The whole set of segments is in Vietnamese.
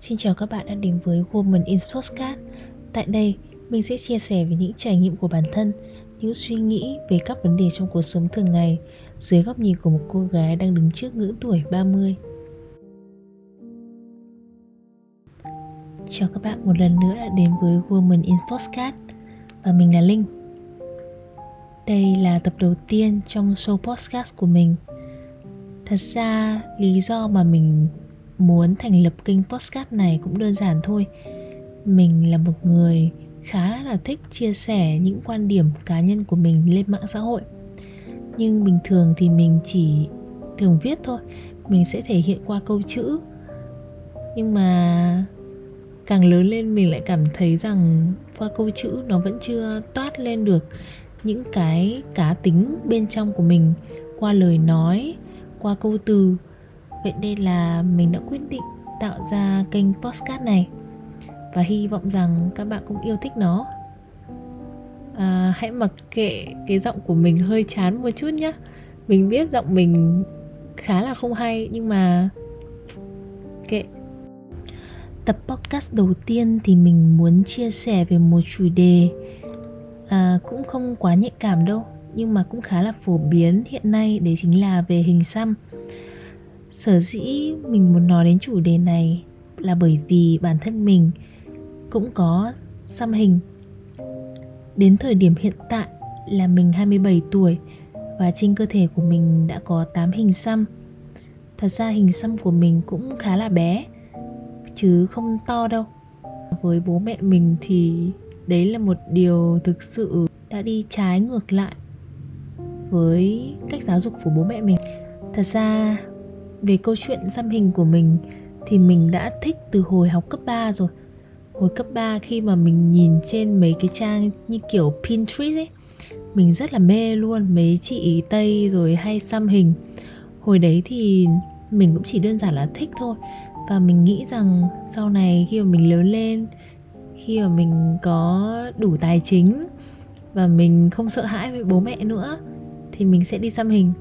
Xin chào các bạn đã đến với Woman in Podcast. Tại đây, mình sẽ chia sẻ về những trải nghiệm của bản thân, những suy nghĩ về các vấn đề trong cuộc sống thường ngày dưới góc nhìn của một cô gái đang đứng trước ngưỡng tuổi 30. Chào các bạn một lần nữa đã đến với Woman in Podcast và mình là Linh. Đây là tập đầu tiên trong show podcast của mình. Thật ra lý do mà mình muốn thành lập kênh podcast này cũng đơn giản thôi. Mình là một người khá là thích chia sẻ những quan điểm cá nhân của mình lên mạng xã hội. Nhưng bình thường thì mình chỉ thường viết thôi, mình sẽ thể hiện qua câu chữ. Nhưng mà càng lớn lên mình lại cảm thấy rằng qua câu chữ nó vẫn chưa toát lên được những cái cá tính bên trong của mình, qua lời nói, qua câu từ. Vậy nên là mình đã quyết định tạo ra kênh postcard này Và hy vọng rằng các bạn cũng yêu thích nó. À, Hãy mặc kệ cái giọng của mình hơi chán một chút nhé Mình biết giọng mình khá là không hay Nhưng mà kệ. Tập podcast đầu tiên thì mình muốn chia sẻ về một chủ đề à, Cũng không quá nhạy cảm đâu Nhưng mà cũng khá là phổ biến hiện nay Đấy chính là về hình xăm sở dĩ mình muốn nói đến chủ đề này là bởi vì bản thân mình cũng có xăm hình đến thời điểm hiện tại là mình 27 tuổi và trên cơ thể của mình đã có 8 hình xăm. Thật ra hình xăm của mình cũng khá là bé, chứ không to đâu. Với bố mẹ mình thì đấy là một điều thực sự đã đi trái ngược lại với cách giáo dục của bố mẹ mình. Thật ra về câu chuyện xăm hình của mình thì mình đã thích từ hồi học cấp 3 rồi. Hồi cấp 3 khi mà mình nhìn trên mấy cái trang như kiểu Pinterest ấy, mình rất là mê luôn, mấy chị Tây rồi hay xăm hình. Hồi đấy thì mình cũng chỉ đơn giản là thích thôi. Và mình nghĩ rằng sau này khi mà mình lớn lên, khi mà mình có đủ tài chính và mình không sợ hãi với bố mẹ nữa, thì mình sẽ đi xăm hình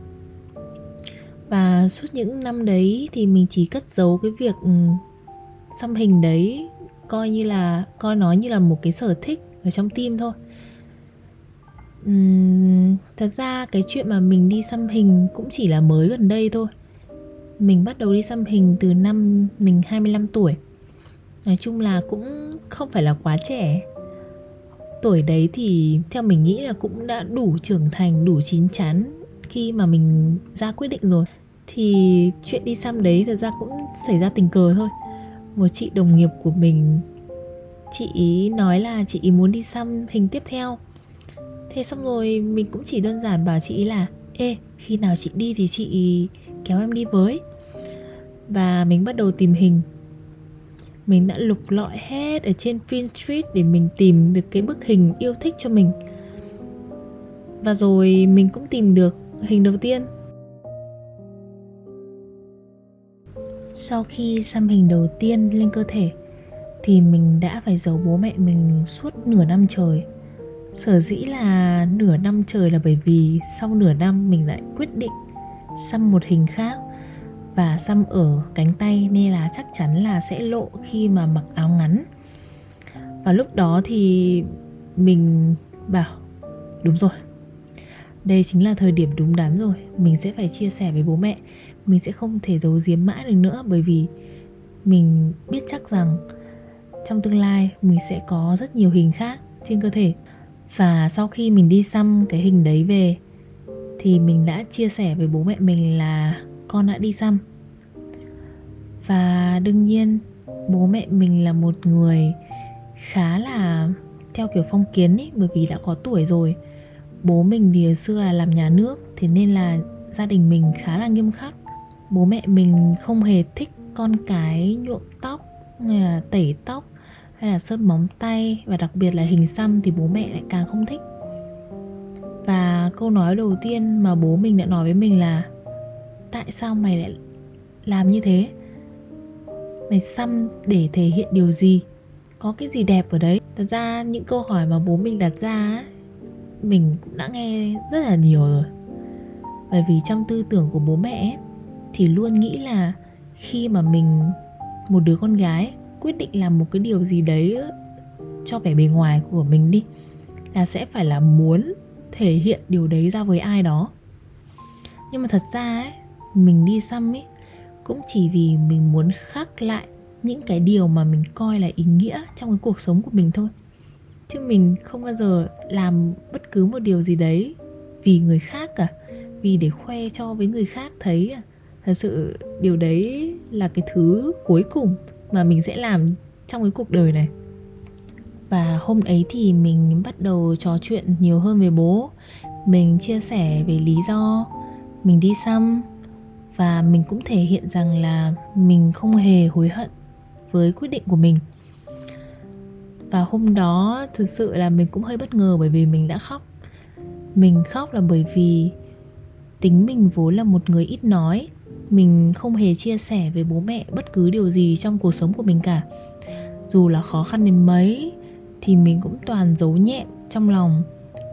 và suốt những năm đấy thì mình chỉ cất giấu cái việc ừ, xăm hình đấy coi như là coi nó như là một cái sở thích ở trong tim thôi. Uhm, thật ra cái chuyện mà mình đi xăm hình cũng chỉ là mới gần đây thôi. Mình bắt đầu đi xăm hình từ năm mình 25 tuổi. Nói chung là cũng không phải là quá trẻ. Tuổi đấy thì theo mình nghĩ là cũng đã đủ trưởng thành đủ chín chắn khi mà mình ra quyết định rồi, thì chuyện đi xăm đấy thật ra cũng xảy ra tình cờ thôi. Một chị đồng nghiệp của mình, chị ý nói là chị ý muốn đi xăm hình tiếp theo. Thế xong rồi mình cũng chỉ đơn giản bảo chị ý là, ê, khi nào chị đi thì chị kéo em đi với. Và mình bắt đầu tìm hình. Mình đã lục lọi hết ở trên Pinterest để mình tìm được cái bức hình yêu thích cho mình. Và rồi mình cũng tìm được hình đầu tiên. Sau khi xăm hình đầu tiên lên cơ thể, thì mình đã phải giấu bố mẹ mình suốt nửa năm trời. Sở dĩ là nửa năm trời là bởi vì sau nửa năm mình lại quyết định xăm một hình khác và xăm ở cánh tay nên là chắc chắn là sẽ lộ khi mà mặc áo ngắn. Và lúc đó thì mình bảo, đúng rồi đây chính là thời điểm đúng đắn rồi. Mình sẽ phải chia sẻ với bố mẹ. Mình sẽ không thể giấu giếm mãi được nữa bởi vì mình biết chắc rằng trong tương lai mình sẽ có rất nhiều hình khác trên cơ thể. Và sau khi mình đi xăm cái hình đấy về thì mình đã chia sẻ với bố mẹ mình là con đã đi xăm. Và đương nhiên, bố mẹ mình là một người khá là theo kiểu phong kiến ý, bởi vì đã có tuổi rồi bố mình thì xưa là làm nhà nước, thế nên là gia đình mình khá là nghiêm khắc. Bố mẹ mình không hề thích con cái nhuộm tóc là tẩy tóc, hay là sơn móng tay, và đặc biệt là hình xăm thì bố mẹ lại càng không thích. Và câu nói đầu tiên mà bố mình đã nói với mình là, tại sao mày lại làm như thế? Mày xăm để thể hiện điều gì? Có cái gì đẹp ở đấy? Thật ra những câu hỏi mà bố mình đặt ra mình cũng đã nghe rất là nhiều rồi. Bởi vì trong tư tưởng của bố mẹ thì luôn nghĩ là khi mà mình, một đứa con gái quyết định làm một cái điều gì đấy cho vẻ bề ngoài của mình đi, là sẽ phải là muốn thể hiện điều đấy ra với ai đó. Nhưng mà thật ra ấy, mình đi xăm ấy, cũng chỉ vì mình muốn khắc lại những cái điều mà mình coi là ý nghĩa trong cái cuộc sống của mình thôi chứ mình không bao giờ làm bất cứ một điều gì đấy vì người khác cả, vì để khoe cho với người khác thấy à. Thật sự điều đấy là cái thứ cuối cùng mà mình sẽ làm trong cái cuộc đời này. Và hôm ấy thì mình bắt đầu trò chuyện nhiều hơn về bố. Mình chia sẻ về lý do mình đi xăm và mình cũng thể hiện rằng là mình không hề hối hận với quyết định của mình và hôm đó, thực sự là mình cũng hơi bất ngờ bởi vì mình đã khóc. Mình khóc là bởi vì tính mình vốn là một người ít nói. Mình không hề chia sẻ với bố mẹ bất cứ điều gì trong cuộc sống của mình cả. Dù là khó khăn đến mấy, thì mình cũng toàn giấu nhẹm trong lòng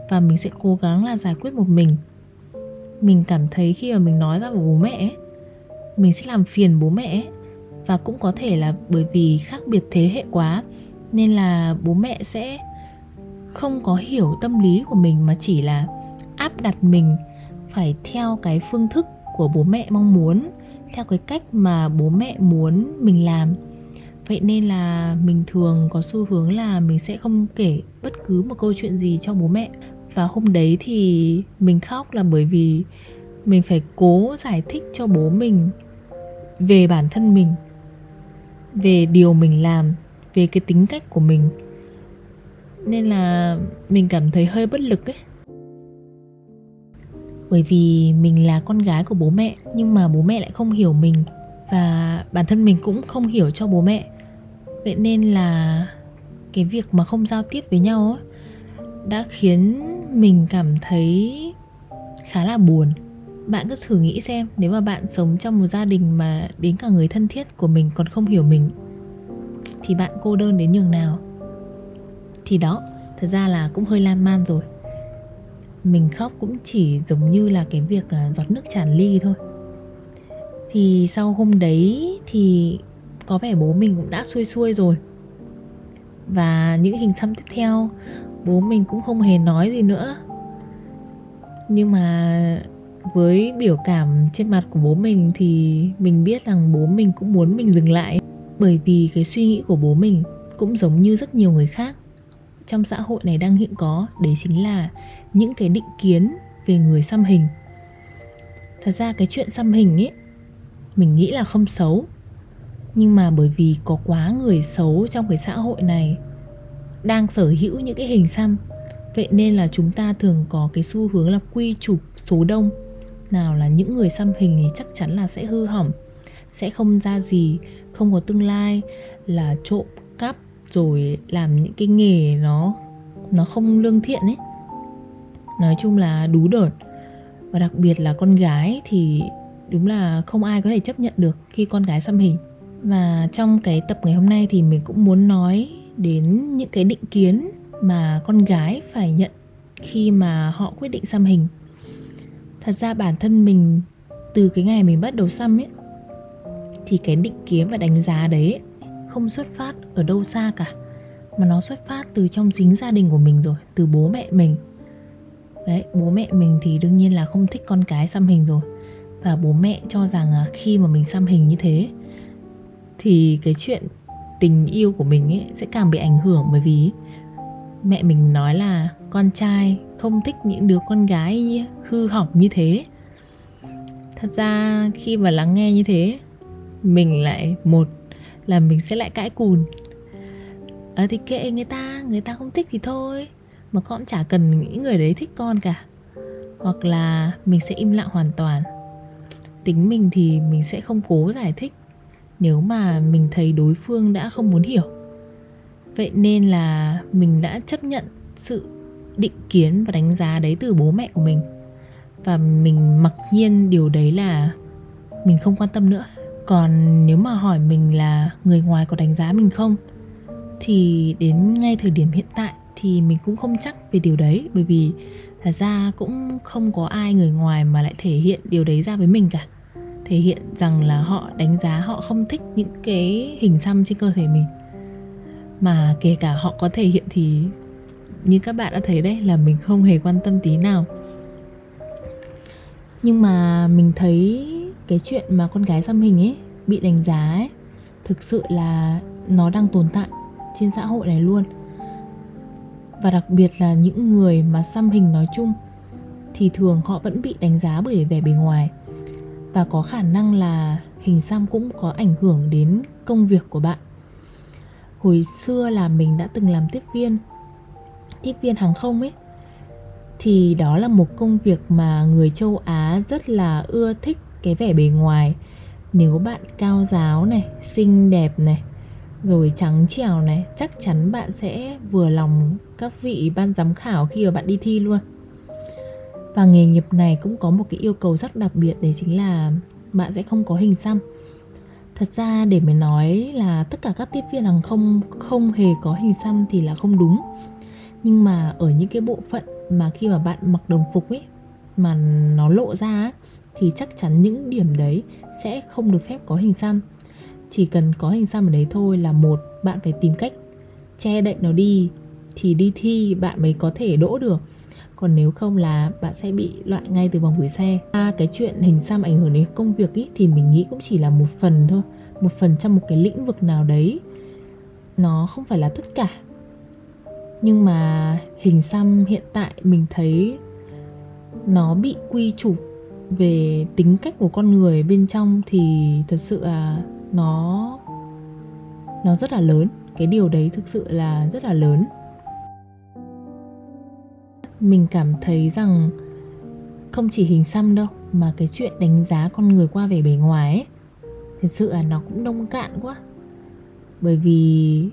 và mình sẽ cố gắng là giải quyết một mình. Mình cảm thấy khi mà mình nói ra với bố mẹ mình sẽ làm phiền bố mẹ và cũng có thể là bởi vì khác biệt thế hệ quá nên là bố mẹ sẽ không có hiểu tâm lý của mình mà chỉ là áp đặt mình phải theo cái phương thức của bố mẹ mong muốn, theo cái cách mà bố mẹ muốn mình làm. Vậy nên là mình thường có xu hướng là mình sẽ không kể bất cứ một câu chuyện gì cho bố mẹ. Và hôm đấy thì mình khóc là bởi vì mình phải cố giải thích cho bố mình về bản thân mình, về điều mình làm về cái tính cách của mình. Nên là mình cảm thấy hơi bất lực ấy. Bởi vì mình là con gái của bố mẹ nhưng mà bố mẹ lại không hiểu mình và bản thân mình cũng không hiểu cho bố mẹ. Vậy nên là cái việc mà không giao tiếp với nhau ấy, đã khiến mình cảm thấy khá là buồn. Bạn cứ thử nghĩ xem nếu mà bạn sống trong một gia đình mà đến cả người thân thiết của mình còn không hiểu mình thì bạn cô đơn đến nhường nào. Thì đó, thật ra là cũng hơi lan man rồi. Mình khóc cũng chỉ giống như là cái việc à, giọt nước tràn ly thôi. Thì sau hôm đấy thì có vẻ bố mình cũng đã xuôi xuôi rồi. Và những hình xăm tiếp theo, bố mình cũng không hề nói gì nữa. Nhưng mà với biểu cảm trên mặt của bố mình thì mình biết rằng bố mình cũng muốn mình dừng lại bởi vì cái suy nghĩ của bố mình cũng giống như rất nhiều người khác. Trong xã hội này đang hiện có, đấy chính là những cái định kiến về người xăm hình. Thật ra cái chuyện xăm hình ấy, mình nghĩ là không xấu. Nhưng mà bởi vì có quá người xấu trong cái xã hội này đang sở hữu những cái hình xăm, vậy nên là chúng ta thường có cái xu hướng là quy chụp số đông. Nào là những người xăm hình thì chắc chắn là sẽ hư hỏng sẽ không ra gì, không có tương lai, là trộm cắp rồi làm những cái nghề nó nó không lương thiện ấy. Nói chung là đú đợt. Và đặc biệt là con gái thì đúng là không ai có thể chấp nhận được khi con gái xăm hình. Và trong cái tập ngày hôm nay thì mình cũng muốn nói đến những cái định kiến mà con gái phải nhận khi mà họ quyết định xăm hình. Thật ra bản thân mình từ cái ngày mình bắt đầu xăm ấy thì cái định kiến và đánh giá đấy không xuất phát ở đâu xa cả, mà nó xuất phát từ trong chính gia đình của mình rồi, từ bố mẹ mình. Đấy, bố mẹ mình thì đương nhiên là không thích con cái xăm hình rồi. Và bố mẹ cho rằng là khi mà mình xăm hình như thế, thì cái chuyện tình yêu của mình ấy sẽ càng bị ảnh hưởng. Bởi vì mẹ mình nói là con trai không thích những đứa con gái hư hỏng như thế. Thật ra khi mà lắng nghe như thế mình lại một là mình sẽ lại cãi cùn. À, thì kệ người ta người ta không thích thì thôi. Mà con chả cần những người đấy thích con cả. Hoặc là mình sẽ im lặng hoàn toàn. Tính mình thì mình sẽ không cố giải thích nếu mà mình thấy đối phương đã không muốn hiểu. Vậy nên là mình đã chấp nhận sự định kiến và đánh giá đấy từ bố mẹ của mình. Và mình mặc nhiên điều đấy là mình không quan tâm nữa còn nếu mà hỏi mình là người ngoài có đánh giá mình không, thì đến ngay thời điểm hiện tại thì mình cũng không chắc về điều đấy. Bởi vì thật ra cũng không có ai người ngoài mà lại thể hiện điều đấy ra với mình cả. Thể hiện rằng là họ đánh giá họ không thích những cái hình xăm trên cơ thể mình. Mà kể cả họ có thể hiện thì như các bạn đã thấy đấy, là mình không hề quan tâm tí nào. Nhưng mà mình thấy cái chuyện mà con gái xăm hình ấy, bị đánh giá ấy, thực sự là nó đang tồn tại trên xã hội này luôn. Và đặc biệt là những người mà xăm hình nói chung thì thường họ vẫn bị đánh giá bởi vẻ bề ngoài. Và có khả năng là hình xăm cũng có ảnh hưởng đến công việc của bạn. Hồi xưa là mình đã từng làm tiếp viên tiếp viên hàng không ấy, thì đó là một công việc mà người châu Á rất là ưa thích cái vẻ bề ngoài. Nếu bạn cao giáo này, xinh đẹp này, rồi trắng trẻo này, chắc chắn bạn sẽ vừa lòng các vị ban giám khảo khi mà bạn đi thi luôn. Và nghề nghiệp này cũng có một cái yêu cầu rất đặc biệt, đấy chính là bạn sẽ không có hình xăm. Thật ra để mình nói là tất cả các tiếp viên hàng không không hề có hình xăm thì là không đúng. Nhưng mà ở những cái bộ phận mà khi mà bạn mặc đồng phục ấy, mà nó lộ ra thì chắc chắn những điểm đấy sẽ không được phép có hình xăm. Chỉ cần có hình xăm ở đấy thôi là một bạn phải tìm cách che đậy nó đi thì đi thi bạn mới có thể đỗ được. Còn nếu không là bạn sẽ bị loại ngay từ vòng gửi xe. À, cái chuyện hình xăm ảnh hưởng đến công việc ý, thì mình nghĩ cũng chỉ là một phần thôi. Một phần trong một cái lĩnh vực nào đấy. Nó không phải là tất cả. Nhưng mà hình xăm hiện tại mình thấy nó bị quy chụp về tính cách của con người bên trong thì thật sự là nó nó rất là lớn. Cái điều đấy thực sự là rất là lớn. Mình cảm thấy rằng không chỉ hình xăm đâu, mà cái chuyện đánh giá con người qua vẻ bề ngoài ấy, thật sự là nó cũng nông cạn quá. Bởi vì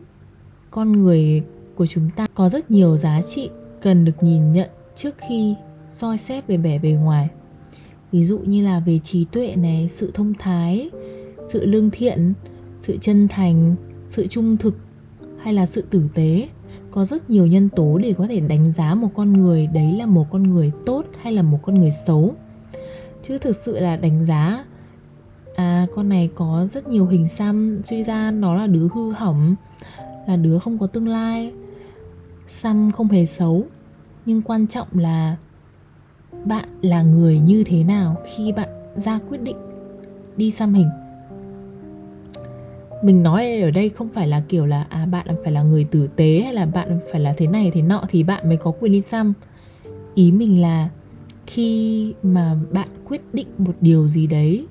con người của chúng ta có rất nhiều giá trị cần được nhìn nhận trước khi soi xét về vẻ bề ngoài ví dụ như là về trí tuệ này, sự thông thái, sự lương thiện, sự chân thành, sự trung thực hay là sự tử tế. Có rất nhiều nhân tố để có thể đánh giá một con người, đấy là một con người tốt hay là một con người xấu. Chứ thực sự là đánh giá à con này có rất nhiều hình xăm, suy ra nó là đứa hư hỏng, là đứa không có tương lai, xăm không hề xấu. Nhưng quan trọng là bạn là người như thế nào khi bạn ra quyết định đi xăm hình mình nói ở đây không phải là kiểu là à bạn phải là người tử tế hay là bạn phải là thế này, thế nọ thì bạn mới có quyền đi xăm ý mình là khi mà bạn quyết định một điều gì đấy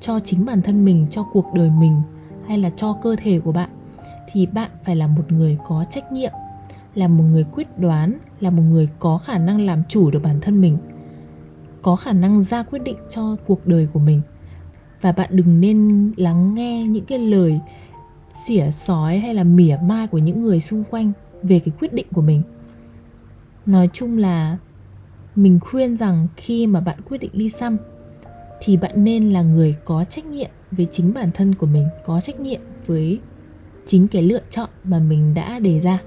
cho chính bản thân mình, cho cuộc đời mình hay là cho cơ thể của bạn thì bạn phải là một người có trách nhiệm là một người quyết đoán, là một người có khả năng làm chủ được bản thân mình, có khả năng ra quyết định cho cuộc đời của mình. Và bạn đừng nên lắng nghe những cái lời xỉa sói hay là mỉa mai của những người xung quanh về cái quyết định của mình. Nói chung là mình khuyên rằng khi mà bạn quyết định ly xăm, thì bạn nên là người có trách nhiệm với chính bản thân của mình, có trách nhiệm với chính cái lựa chọn mà mình đã đề ra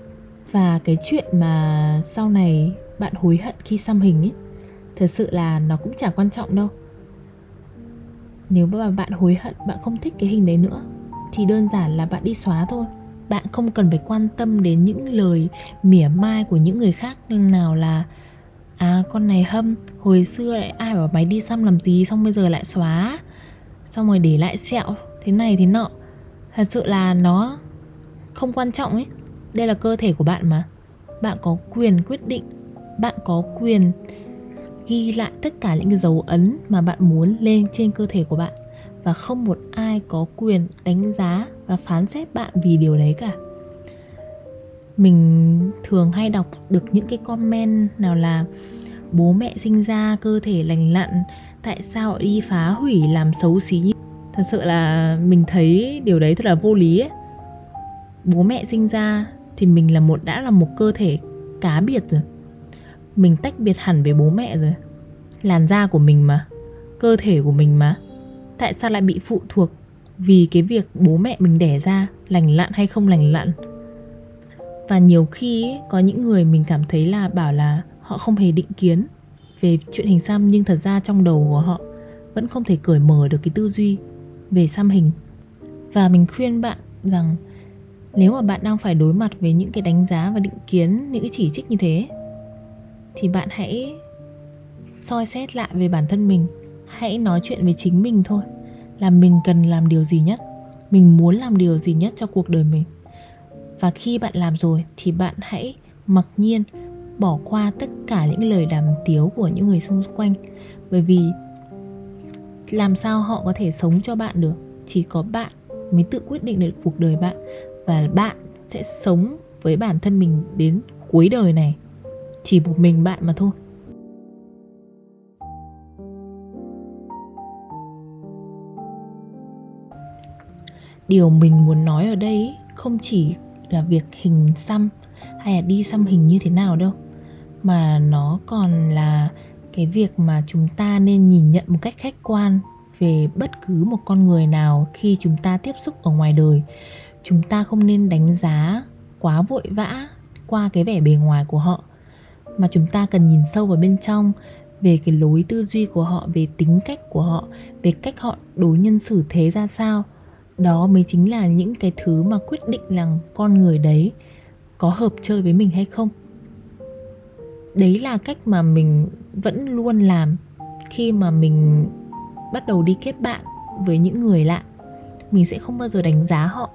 và cái chuyện mà sau này bạn hối hận khi xăm hình ấy thật sự là nó cũng chả quan trọng đâu. Nếu mà bạn hối hận, bạn không thích cái hình đấy nữa, thì đơn giản là bạn đi xóa thôi. Bạn không cần phải quan tâm đến những lời mỉa mai của những người khác nào là à con này hâm, hồi xưa lại ai bảo mày đi xăm làm gì xong bây giờ lại xóa, xong rồi để lại sẹo, thế này thế nọ. Thật sự là nó không quan trọng ấy đây là cơ thể của bạn mà. Bạn có quyền quyết định, bạn có quyền ghi lại tất cả những cái dấu ấn mà bạn muốn lên trên cơ thể của bạn. Và không một ai có quyền đánh giá và phán xét bạn vì điều đấy cả. Mình thường hay đọc được những cái comment nào là, bố mẹ sinh ra cơ thể lành lặn, tại sao đi phá hủy làm xấu xí? Thật sự là mình thấy điều đấy thật là vô lý ấy. Bố mẹ sinh ra thì mình là một đã là một cơ thể cá biệt rồi. Mình tách biệt hẳn với bố mẹ rồi. Làn da của mình mà cơ thể của mình mà. Tại sao lại bị phụ thuộc vì cái việc bố mẹ mình đẻ ra lành lặn hay không lành lặn? Và nhiều khi ấy, có những người mình cảm thấy là bảo là họ không hề định kiến về chuyện hình xăm nhưng thật ra trong đầu của họ vẫn không thể cởi mở được cái tư duy về xăm hình. Và mình khuyên bạn rằng nếu mà bạn đang phải đối mặt với những cái đánh giá và định kiến, những cái chỉ trích như thế, thì bạn hãy soi xét lại về bản thân mình. Hãy nói chuyện với chính mình thôi, là mình cần làm điều gì nhất, mình muốn làm điều gì nhất cho cuộc đời mình. Và khi bạn làm rồi, thì bạn hãy mặc nhiên bỏ qua tất cả những lời đàm tiếu của những người xung quanh. Bởi vì làm sao họ có thể sống cho bạn được? Chỉ có bạn mới tự quyết định được cuộc đời bạn và bạn sẽ sống với bản thân mình đến cuối đời này. Chỉ một mình bạn mà thôi. Điều mình muốn nói ở đây không chỉ là việc hình xăm hay là đi xăm hình như thế nào đâu, mà nó còn là cái việc mà chúng ta nên nhìn nhận một cách khách quan về bất cứ một con người nào khi chúng ta tiếp xúc ở ngoài đời chúng ta không nên đánh giá quá vội vã qua cái vẻ bề ngoài của họ, mà chúng ta cần nhìn sâu vào bên trong về cái lối tư duy của họ, về tính cách của họ, về cách họ đối nhân xử thế ra sao. Đó mới chính là những cái thứ mà quyết định là con người đấy có hợp chơi với mình hay không. Đấy là cách mà mình vẫn luôn làm khi mà mình bắt đầu đi kết bạn với những người lạ. Mình sẽ không bao giờ đánh giá họ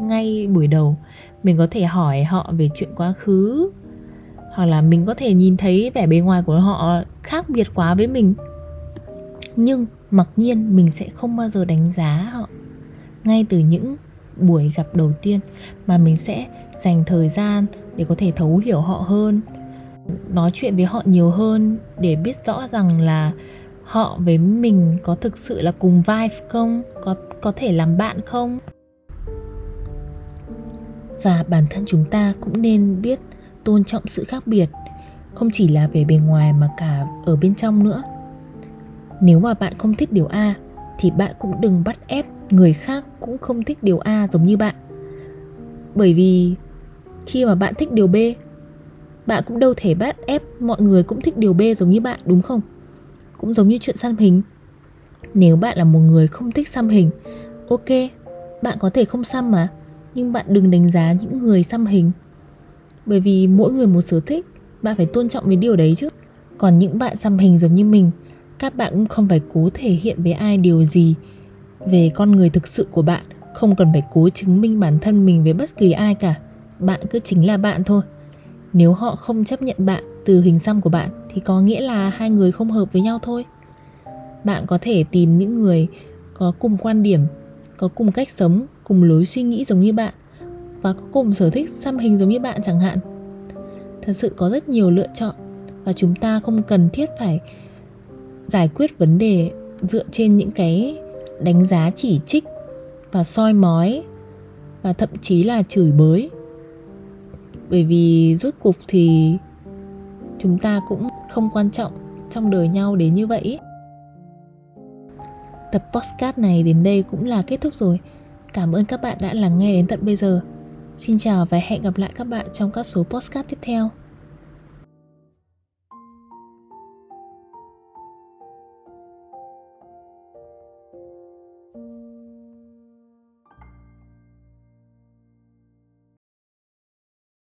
ngay buổi đầu. Mình có thể hỏi họ về chuyện quá khứ, hoặc là mình có thể nhìn thấy vẻ bề ngoài của họ khác biệt quá với mình. Nhưng mặc nhiên mình sẽ không bao giờ đánh giá họ. Ngay từ những buổi gặp đầu tiên mà mình sẽ dành thời gian để có thể thấu hiểu họ hơn, nói chuyện với họ nhiều hơn, để biết rõ rằng là họ với mình có thực sự là cùng vibe không? Có có thể làm bạn không? Và bản thân chúng ta cũng nên biết tôn trọng sự khác biệt, không chỉ là về bề ngoài mà cả ở bên trong nữa. Nếu mà bạn không thích điều a, thì bạn cũng đừng bắt ép người khác cũng không thích điều a giống như bạn. Bởi vì khi mà bạn thích điều b, bạn cũng đâu thể bắt ép mọi người cũng thích điều b giống như bạn, đúng không? Cũng giống như chuyện xăm hình. Nếu bạn là một người không thích xăm hình, ok, bạn có thể không xăm mà nhưng bạn đừng đánh giá những người xăm hình. Bởi vì mỗi người một sở thích, bạn phải tôn trọng với điều đấy chứ. Còn những bạn xăm hình giống như mình, các bạn cũng không phải cố thể hiện với ai điều gì về con người thực sự của bạn, không cần phải cố chứng minh bản thân mình với bất kỳ ai cả. Bạn cứ chính là bạn thôi. Nếu họ không chấp nhận bạn từ hình xăm của bạn, thì có nghĩa là hai người không hợp với nhau thôi. Bạn có thể tìm những người có cùng quan điểm, có cùng cách sống cùng lối suy nghĩ giống như bạn và có cùng sở thích xăm hình giống như bạn chẳng hạn. Thật sự có rất nhiều lựa chọn và chúng ta không cần thiết phải giải quyết vấn đề dựa trên những cái đánh giá chỉ trích và soi mói và thậm chí là chửi bới. Bởi vì rút cục thì chúng ta cũng không quan trọng trong đời nhau đến như vậy. Tập podcast này đến đây cũng là kết thúc rồi cảm ơn các bạn đã lắng nghe đến tận bây giờ. Xin chào và hẹn gặp lại các bạn trong các số podcast tiếp theo.